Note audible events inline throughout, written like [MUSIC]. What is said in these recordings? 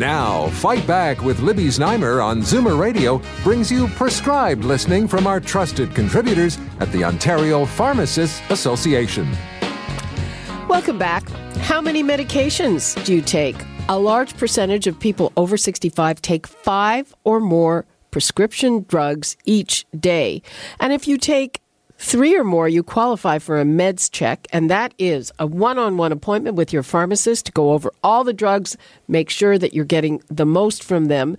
Now, Fight Back with Libby Znaimer on Zoomer Radio brings you prescribed listening from our trusted contributors at the Ontario Pharmacists Association. Welcome back. How many medications do you take? A large percentage of people over 65 take five or more prescription drugs each day. And if you take three or more, you qualify for a meds check, and that is a one on one appointment with your pharmacist to go over all the drugs, make sure that you're getting the most from them.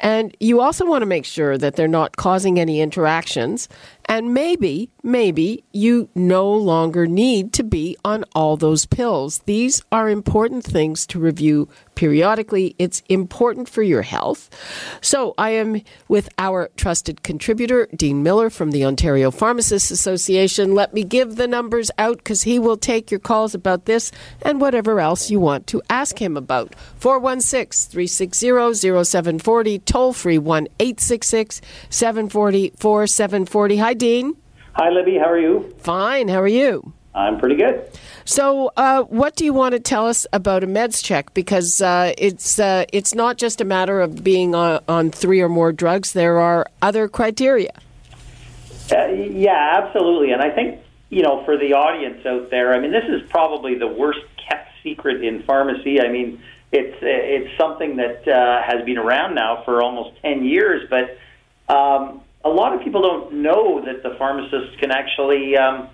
And you also want to make sure that they're not causing any interactions. And maybe, maybe you no longer need to be on all those pills. These are important things to review periodically. It's important for your health. So I am with our trusted contributor, Dean Miller from the Ontario Pharmacists Association. Let me give the numbers out because he will take your calls about this and whatever else you want to ask him about. 416 360 0740, toll free 1 866 740 4740. Hi, Dean. Hi, Libby. How are you? Fine. How are you? I'm pretty good. So, uh, what do you want to tell us about a meds check? Because uh, it's uh, it's not just a matter of being on, on, three or more drugs. There are other criteria. Uh, yeah, absolutely. And I think you know, for the audience out there, I mean, this is probably the worst kept secret in pharmacy. I mean, it's it's something that uh, has been around now for almost ten years, but um, a lot of people don't know that the pharmacist can actually. Um,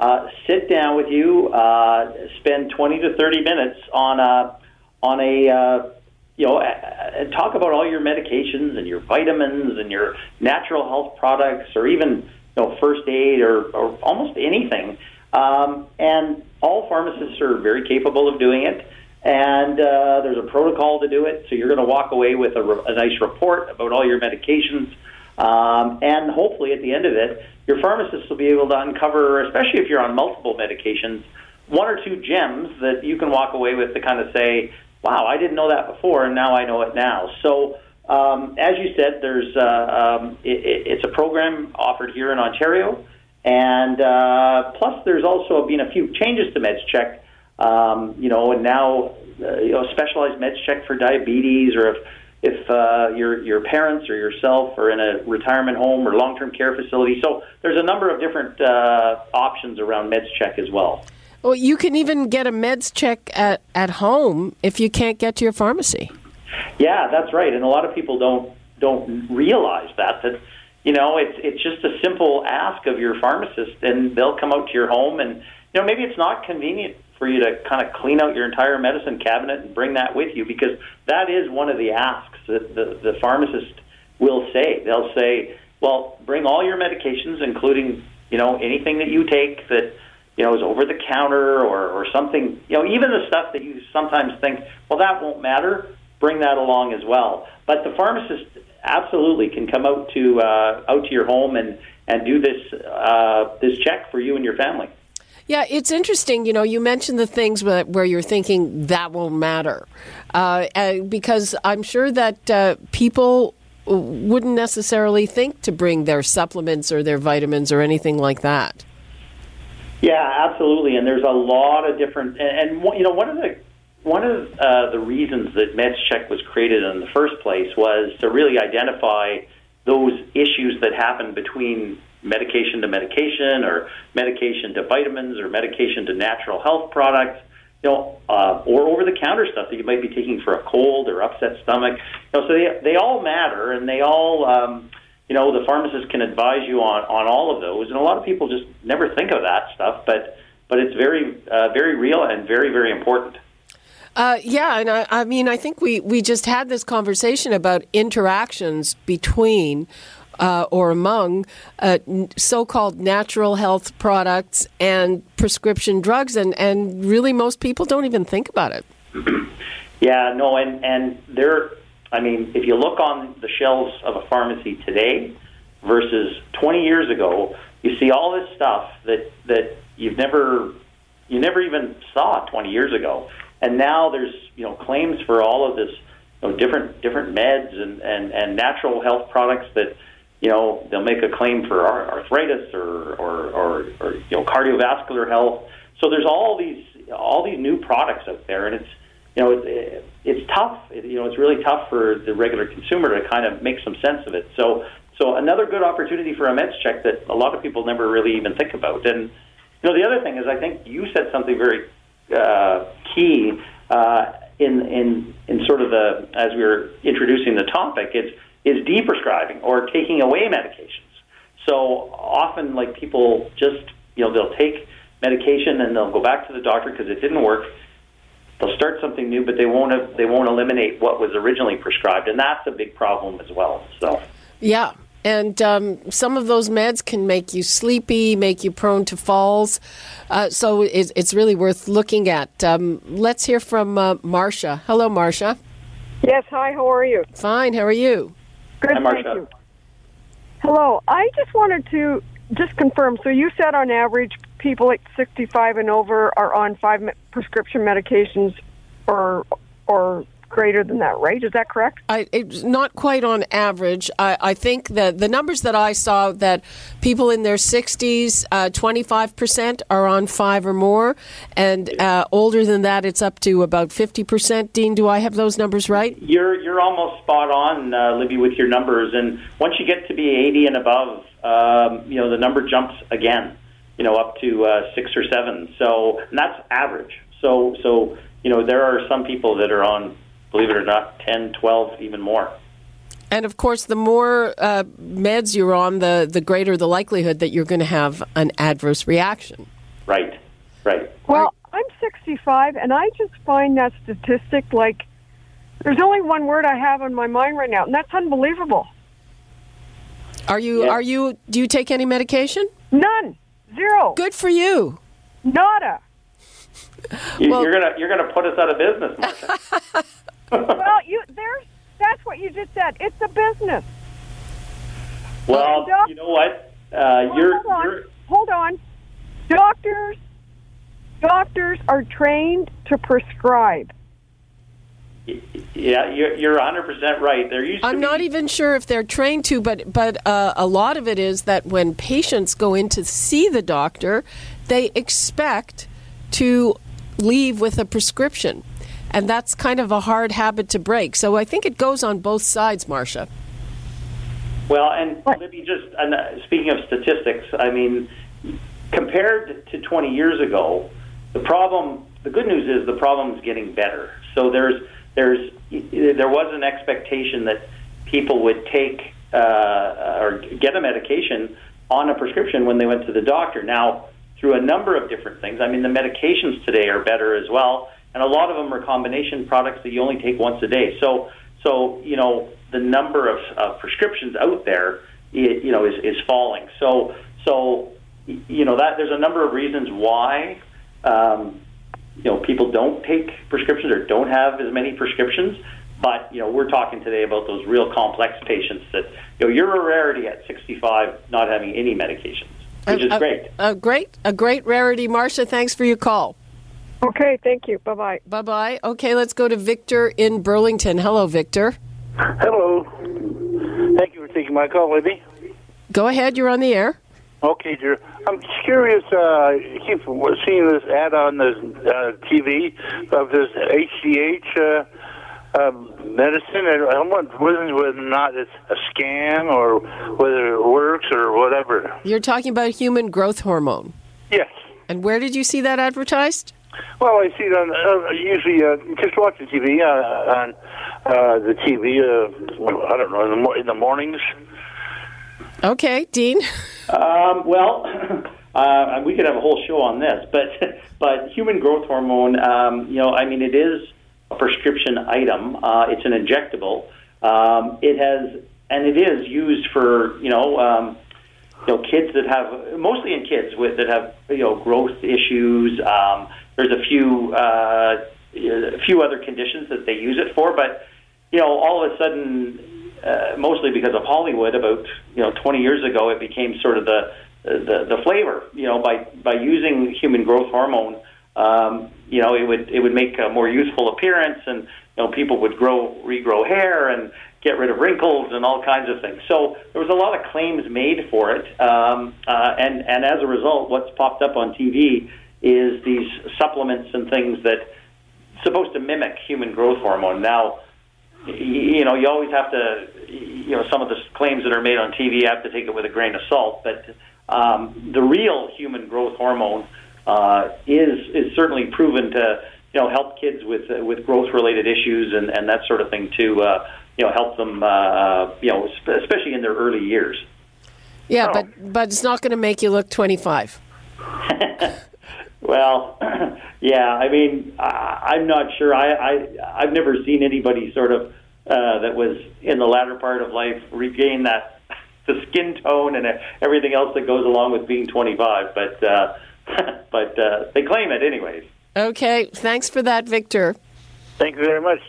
uh, sit down with you, uh, spend 20 to 30 minutes on a on a uh, you know and talk about all your medications and your vitamins and your natural health products or even you know first aid or, or almost anything. Um, and all pharmacists are very capable of doing it. And uh, there's a protocol to do it. So you're going to walk away with a, re- a nice report about all your medications. Um, and hopefully at the end of it, your pharmacist will be able to uncover, especially if you're on multiple medications, one or two gems that you can walk away with to kind of say, wow, I didn't know that before, and now I know it now. So, um, as you said, there's uh, um, it, it's a program offered here in Ontario, and uh, plus there's also been a few changes to MedsCheck. Um, you know, and now uh, you know specialized MedsCheck for diabetes, or if if uh, your your parents or yourself are in a retirement home or long term care facility. So there's a number of different uh, options around Meds Check as well. Well, you can even get a Meds Check at at home if you can't get to your pharmacy. Yeah, that's right, and a lot of people don't don't realize that that you know it's it's just a simple ask of your pharmacist, and they'll come out to your home, and you know maybe it's not convenient for you to kind of clean out your entire medicine cabinet and bring that with you because that is one of the asks that the, the pharmacist will say. They'll say, well, bring all your medications, including, you know, anything that you take that, you know, is over the counter or, or something, you know, even the stuff that you sometimes think, well, that won't matter, bring that along as well. But the pharmacist absolutely can come out to uh, out to your home and and do this uh, this check for you and your family. Yeah, it's interesting. You know, you mentioned the things where, you're thinking that won't matter, uh, because I'm sure that uh, people wouldn't necessarily think to bring their supplements or their vitamins or anything like that. Yeah, absolutely. And there's a lot of different, and, and you know, one of the one of uh, the reasons that MedCheck was created in the first place was to really identify those issues that happen between medication to medication or medication to vitamins or medication to natural health products you know, uh, or over the counter stuff that you might be taking for a cold or upset stomach. You know, so they they all matter, and they all, um, you know, the pharmacist can advise you on on all of those. And a lot of people just never think of that stuff, but but it's very uh, very real and very very important. Uh, yeah, and I, I mean, I think we we just had this conversation about interactions between uh, or among uh, so called natural health products and prescription drugs. And, and really, most people don't even think about it. [CLEARS THROAT] Yeah, no, and, and there, I mean, if you look on the shelves of a pharmacy today versus 20 years ago, you see all this stuff that that you've never you never even saw 20 years ago, and now there's you know claims for all of this you know, different different meds and, and and natural health products that you know they'll make a claim for arthritis or or, or, or you know cardiovascular health. So there's all these all these new products out there, and it's you know it's, it's tough. It, you know it's really tough for the regular consumer to kind of make some sense of it. So so another good opportunity for a meds check that a lot of people never really even think about. And you know the other thing is I think you said something very uh, key. Uh, in in in sort of the as we were introducing the topic, it's is deprescribing or taking away medications. So often, like people just you know they'll take medication and they'll go back to the doctor because it didn't work. They'll start something new, but they won't they won't eliminate what was originally prescribed, and that's a big problem as well. So yeah, and um, some of those meds can make you sleepy, make you prone to falls. Uh, so it, it's really worth looking at. Um, let's hear from uh, Marcia. Hello, Marcia. Yes, hi, how are you? Fine, how are you? Good, Hi, thank you. Hello, I just wanted to just confirm. So you said on average, people at 65 and over are on five prescription medications or or greater than that, right? Is that correct? I, it's not quite on average. I, I think that the numbers that I saw that people in their 60s, uh, 25% are on five or more, and uh, older than that, it's up to about 50%. Dean, do I have those numbers right? You're you're almost spot on, uh, Libby, with your numbers. And once you get to be 80 and above, um, you know the number jumps again. You know, up to uh, six or seven. So and that's average. So so you know there are some people that are on believe it or not, 10, 12, even more. And of course, the more uh, meds you're on, the, the greater the likelihood that you're going to have an adverse reaction. Right, right. Well, I'm 65, and I just find that statistic like there's only one word I have in my mind right now, and that's unbelievable. Are you? Yeah. Are you? Do you take any medication? None, zero, Good for you. nada. You, Well- you're gonna you're gonna put us out of business, Marcia. [LAUGHS] well, you there's that's what you just said. It's a business. well, Doc- you know what? Uh, Well, you're, hold on. you're Hold on. Doctors doctors are trained to prescribe. yeah, you're you're 100 percent right. There used I'm be, not even sure if they're trained to, but but uh, a lot of it is that when patients go in to see the doctor, they expect to leave with a prescription, and that's kind of a hard habit to break. So I think it goes on both sides, Marcia. Well, and What? Libby, just and, uh, speaking of statistics, I mean, compared to 20 years ago, the problem, the good news is the problem is getting better. So there's there's there was an expectation that people would take uh, or get a medication on a prescription when they went to the doctor. Now, through a number of different things, I mean, the medications today are better as well, and a lot of them are combination products that you only take once a day. So, so you know, the number of uh, prescriptions out there, i- you know, is, is falling. So, so you know that there's a number of reasons why. Um, you know, people don't take prescriptions or don't have as many prescriptions. But you know, we're talking today about those real complex patients that you know you're a rarity at 65 not having any medications, which is A- a- great. A great, a great rarity, Marcia. Thanks for your call. Okay, thank you. Bye bye. Bye bye. Okay, let's go to Victor in Burlington. Hello, Victor. Hello. Thank you for taking my call, Libby. Go ahead. You're on the air. Okay, dear. I'm curious. Uh, you keep seeing this ad on the uh, TV of this HGH uh, uh, medicine, and I'm wondering whether or not it's a scam or whether it works or whatever. You're talking about human growth hormone. Yes. And where did you see that advertised? Well, I see it on uh, usually uh, just watching TV uh, on uh, the TV. Uh, I don't know in the, mo- in the mornings. Okay, Dean. Um, well, [LAUGHS] uh, we could have a whole show on this, but [LAUGHS] but human growth hormone, um, you know, I mean, it is a prescription item. Uh, it's an injectable. Um, it has, and it is used for you know, um, you know, kids that have mostly in kids with that have you know growth issues. Um, there's a few uh, a few other conditions that they use it for, but you know, all of a sudden, uh, mostly because of Hollywood, about you know 20 years ago, it became sort of the the, the flavor. You know, by by using human growth hormone, um, you know, it would it would make a more youthful appearance, and you know, people would grow regrow hair and get rid of wrinkles and all kinds of things. So there was a lot of claims made for it, um, uh, and and as a result, what's popped up on TV is these supplements and things that supposed to mimic human growth hormone. Now, you know, you always have to, you know, some of the claims that are made on TV, you have to take it with a grain of salt. But um, the real human growth hormone uh, is is certainly proven to, you know, help kids with uh, with growth related issues and, and that sort of thing to, uh, you know, help them, uh, you know, especially in their early years. Yeah, so. but but it's not going to make you look twenty five. [LAUGHS] Well, [CLEARS THROAT] yeah. I mean, I, I'm not sure. I, I I've never seen anybody sort of uh, that was in the latter part of life regain that [LAUGHS] the skin tone and everything else that goes along with being 25. But uh, [LAUGHS] but uh, they claim it anyways. Okay. Thanks for that, Victor. Thank you very much.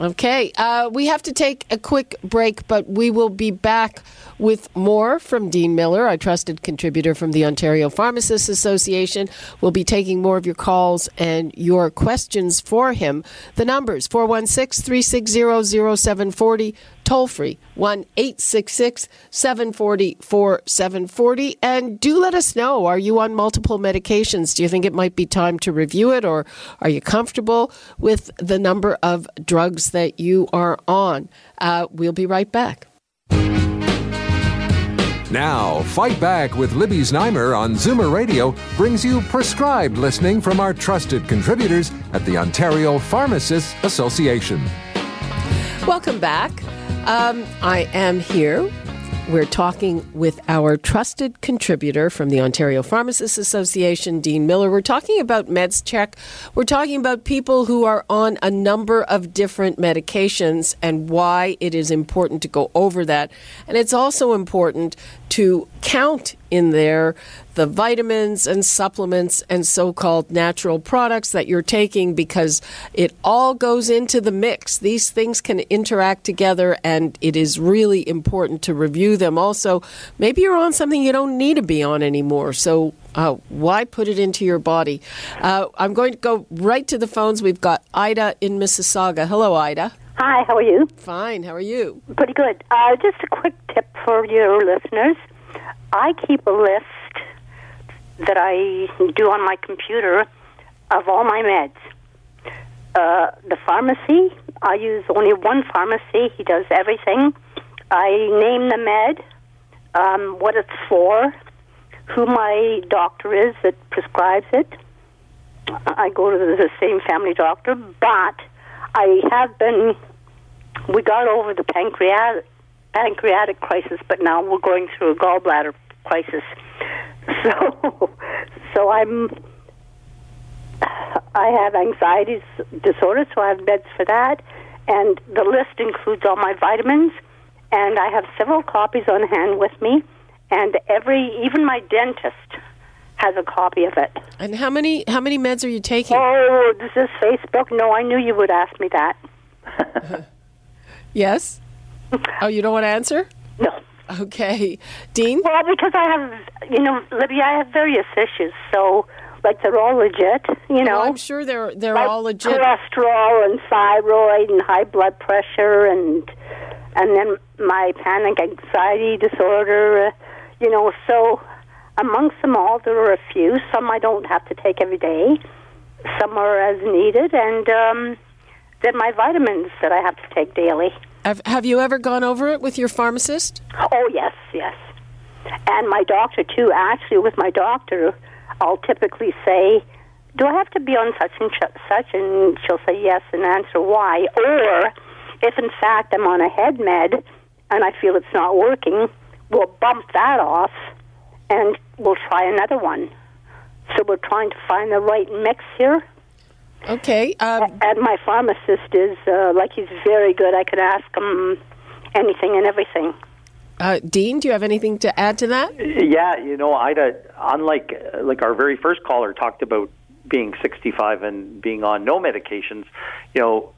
Okay, uh, we have to take a quick break, but we will be back with more from Dean Miller, our trusted contributor from the Ontario Pharmacists Association. We'll be taking more of your calls and your questions for him. The numbers 416 360 0740, toll free 1 866 740 4740. And do let us know are you on multiple medications? Do you think it might be time to review it, or are you comfortable with the number of drugs that you are on? Uh, we'll be right back. Now, Fight Back with Libby Znaimer on Zoomer Radio brings you prescribed listening from our trusted contributors at the Ontario Pharmacists Association. Welcome back. Um, I am here we're talking with our trusted contributor from the Ontario Pharmacists Association, Dean Miller. We're talking about Meds Check. We're talking about people who are on a number of different medications and why it is important to go over that. And it's also important to count in there the vitamins and supplements and so called natural products that you're taking because it all goes into the mix. These things can interact together and it is really important to review them. Also, maybe you're on something you don't need to be on anymore. So, uh, why put it into your body? Uh, I'm going to go right to the phones. We've got Ida in Mississauga. Hello, Ida. Hi, how are you? Fine, how are you? Pretty good. Uh, just a quick tip for your listeners. I keep a list that I do on my computer of all my meds. Uh, the pharmacy, I use only one pharmacy. He does everything. I name the med, um, what it's for, who my doctor is that prescribes it. I go to the same family doctor, but I have been. We got over the pancreatic pancreatic crisis, but now we're going through a gallbladder crisis. [LAUGHS] So, so I'm. I have anxiety disorder, so I have meds for that, and the list includes all my vitamins, and I have several copies on hand with me, and every even my dentist has a copy of it. And how many how many meds are you taking? Oh, this is Facebook. No, I knew you would ask me that. [LAUGHS] yes. [LAUGHS] Oh, you don't want to answer? No. Okay. Dean? Well, because I have, you know, Libby, I have various issues. So, like, they're all legit, you know. Oh, I'm sure they're they're like all legit. Cholesterol and thyroid and high blood pressure and and then my panic anxiety disorder, uh, you know. So, amongst them all, there are a few. Some I don't have to take every day. Some are as needed, and um, then my vitamins that I have to take daily. Have, you ever gone over it with your pharmacist? Oh, yes, yes. And my doctor, too. Actually, with my doctor, I'll typically say, Do I have to be on such and such? And she'll say yes and answer why. Or if, in fact, I'm on a head med and I feel it's not working, we'll bump that off and we'll try another one. So we're trying to find the right mix here. Okay. Um, and my pharmacist is uh, like he's very good. I could ask him anything and everything. Uh, Dean, do you have anything to add to that? Yeah, you know, Ida, unlike like our very first caller talked about being 65 and being on no medications, you know,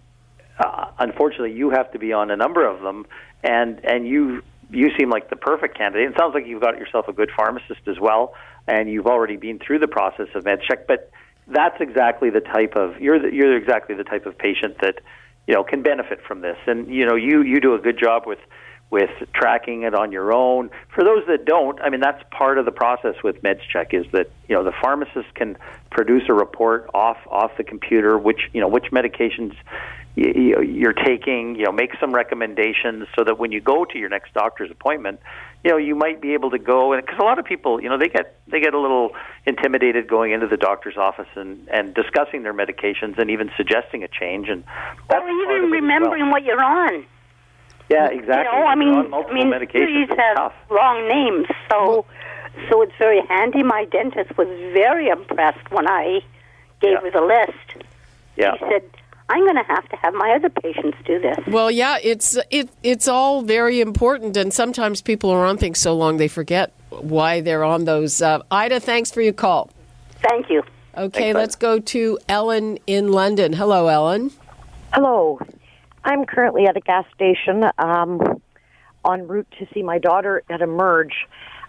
uh, unfortunately, you have to be on a number of them, and and you you seem like the perfect candidate. It sounds like you've got yourself a good pharmacist as well, and you've already been through the process of MedCheck. But that's exactly the type of you're the, you're exactly the type of patient that you know can benefit from this, and you know you you do a good job with with tracking it on your own. For those that don't, I mean that's part of the process with MedCheck is that you know the pharmacist can produce a report off off the computer which you know which medications you're taking, you know, make some recommendations so that when you go to your next doctor's appointment, you know, you might be able to go and because a lot of people, you know, they get they get a little intimidated going into the doctor's office and and discussing their medications and even suggesting a change and or even remembering well. what you're on. Yeah, exactly. You know, I mean, I mean, medications these have tough. long names, so so it's very handy. My dentist was very impressed when I gave Yeah. her the list. Yeah. He said, "I'm going to have to have my other patients do this." Well, yeah, it's it it's all very important, and sometimes people are on things so long they forget why they're on those. Uh, Ida, thanks for your call. Thank you. Okay, Ida. let's go to Ellen in London. Hello, Ellen. Hello. I'm currently at a gas station um, en route to see my daughter at Emerge.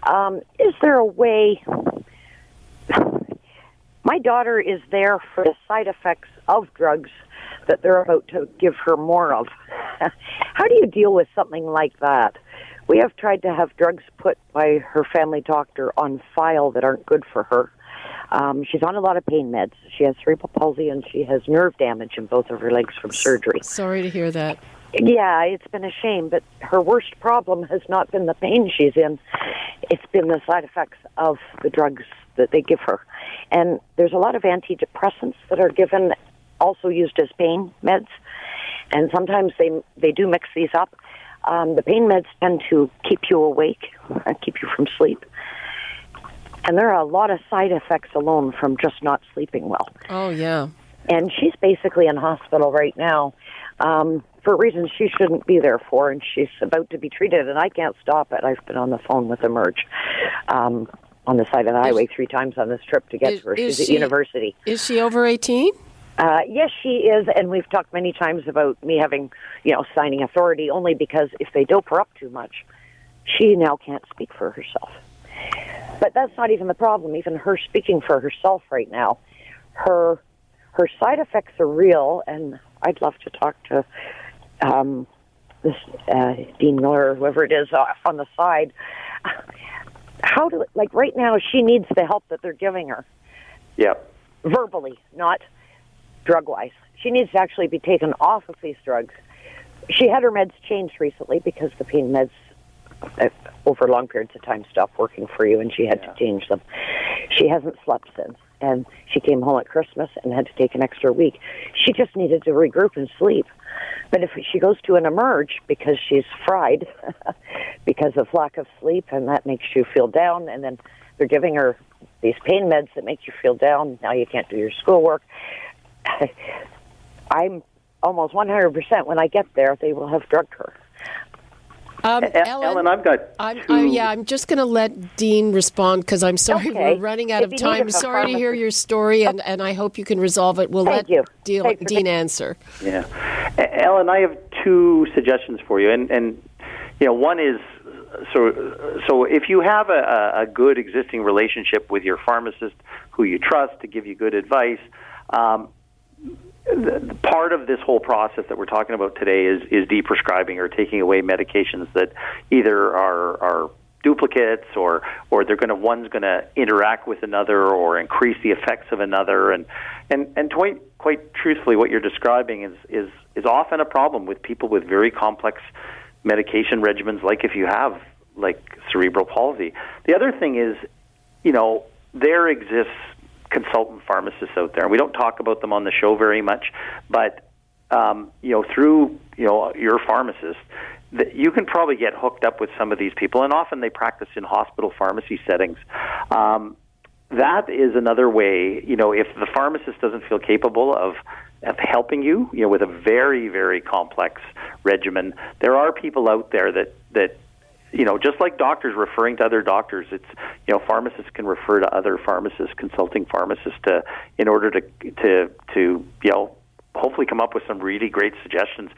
Um, is there a way? [SIGHS] My daughter is there for the side effects of drugs that they're about to give her more of. [LAUGHS] How do you deal with something like that? We have tried to have drugs put by her family doctor on file that aren't good for her. Um, she's on a lot of pain meds. She has cerebral palsy and she has nerve damage in both of her legs from surgery. Sorry to hear that. Yeah, it's been a shame, but her worst problem has not been the pain she's in. It's been the side effects of the drugs that they give her. And there's a lot of antidepressants that are given, also used as pain meds. And sometimes they they do mix these up. Um, the pain meds tend to keep you awake, and [LAUGHS] keep you from sleep. And there are a lot of side effects alone from just not sleeping well Oh, yeah. and she's basically in hospital right now um, for reasons she shouldn't be there for, and she's about to be treated, and I can't stop it. I've been on the phone with Emerge um, on the side of the highway three times on this trip to get Is- to her. She's she- at university. Is she over 18? Uh, yes, she is, and we've talked many times about me having, you know, signing authority only because if they dope her up too much, she now can't speak for herself. But that's not even the problem. Even her speaking for herself right now, her her side effects are real, and I'd love to talk to um, this uh, Dean Miller or whoever it is uh, on the side. How do like right now she needs the help that they're giving her Yeah. verbally, not drug wise. She needs to actually be taken off of these drugs. She had her meds changed recently because the pain meds uh, over long periods of time stopped working for you and she had to change them. She hasn't slept since and she came home at Christmas and had to take an extra week. She just needed to regroup and sleep. But if she goes to an emerge because she's fried [LAUGHS] because of lack of sleep and that makes you feel down and then they're giving her these pain meds that make you feel down. Now you can't do your schoolwork. [LAUGHS] I'm almost 100% when I get there, they will have drugged her. Um, [LAUGHS] E- Ellen, I've got I'm, two. I, yeah, I'm just going to let Dean respond because I'm sorry Okay. we're running out If of time. need a Sorry to hear your story, and, and I hope you can resolve it. We'll Thank let you. Deal, Thanks for Dean answer. Yeah, Ellen, I have two suggestions for you, and and you know, one is so so if you have a, a a good existing relationship with your pharmacist who you trust to give you good advice. Um, the, part of this whole process that we're talking about today is is deprescribing or taking away medications that either are are duplicates or or they're going to one's going to interact with another or increase the effects of another. And and and quite quite truthfully what you're describing is is is often a problem with people with very complex medication regimens like if you have like cerebral palsy. The other thing is you know there exists consultant pharmacists out there. And we don't talk about them on the show very much but um, you know through you know your pharmacist that you can probably get hooked up with some of these people. And often they practice in hospital pharmacy settings. Um, that is another way you know if the pharmacist doesn't feel capable of of helping you you know with a very very complex regimen there are people out there that that you know, just like doctors referring to other doctors, it's you know, pharmacists can refer to other pharmacists, consulting pharmacists, to in order to to to you know hopefully come up with some really great suggestions.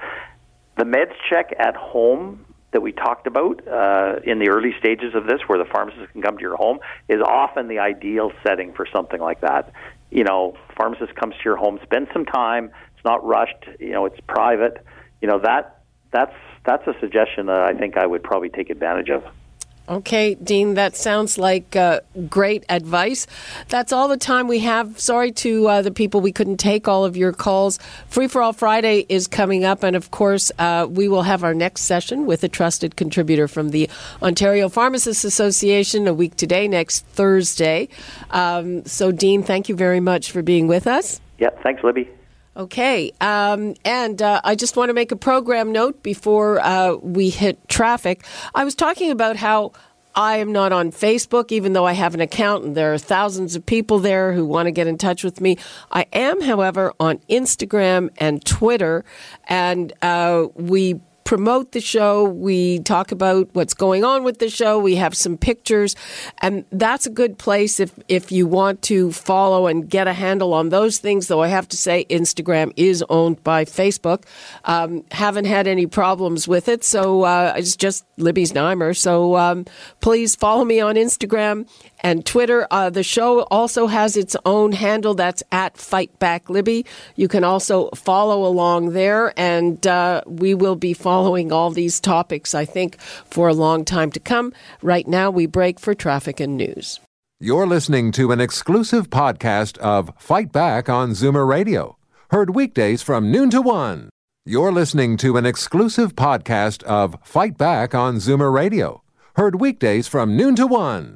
The meds check at home that we talked about uh, in the early stages of this, where the pharmacist can come to your home, is often the ideal setting for something like that. You know, pharmacist comes to your home, spend some time. It's not rushed. You know, it's private. You know that that's that's a suggestion that I think I would probably take advantage of. Okay, Dean, that sounds like uh, great advice. That's all the time we have. Sorry to uh, the people we couldn't take all of your calls. Free for All Friday is coming up, and of course, uh, we will have our next session with a trusted contributor from the Ontario Pharmacists Association a week today, next Thursday. Um, so, Dean, thank you very much for being with us. Yeah, thanks, Libby. Okay, um, and uh, I just want to make a program note before uh, we hit traffic. I was talking about how I am not on Facebook, even though I have an account and there are thousands of people there who want to get in touch with me. I am, however, on Instagram and Twitter, and uh, we promote the show. We talk about what's going on with the show. We have some pictures, and that's a good place if if you want to follow and get a handle on those things. Though I have to say, Instagram is owned by Facebook. Um, haven't had any problems with it, so uh, it's just Libby Znaimer. So um, please follow me on Instagram and Twitter. Uh, the show also has its own handle that's at Fight Back Libby. You can also follow along there, and uh, we will be following all these topics, I think, for a long time to come. Right now, we break for traffic and news. You're listening to an exclusive podcast of Fight Back on Zoomer Radio, heard weekdays from noon to one. You're listening to an exclusive podcast of Fight Back on Zoomer Radio, heard weekdays from noon to one.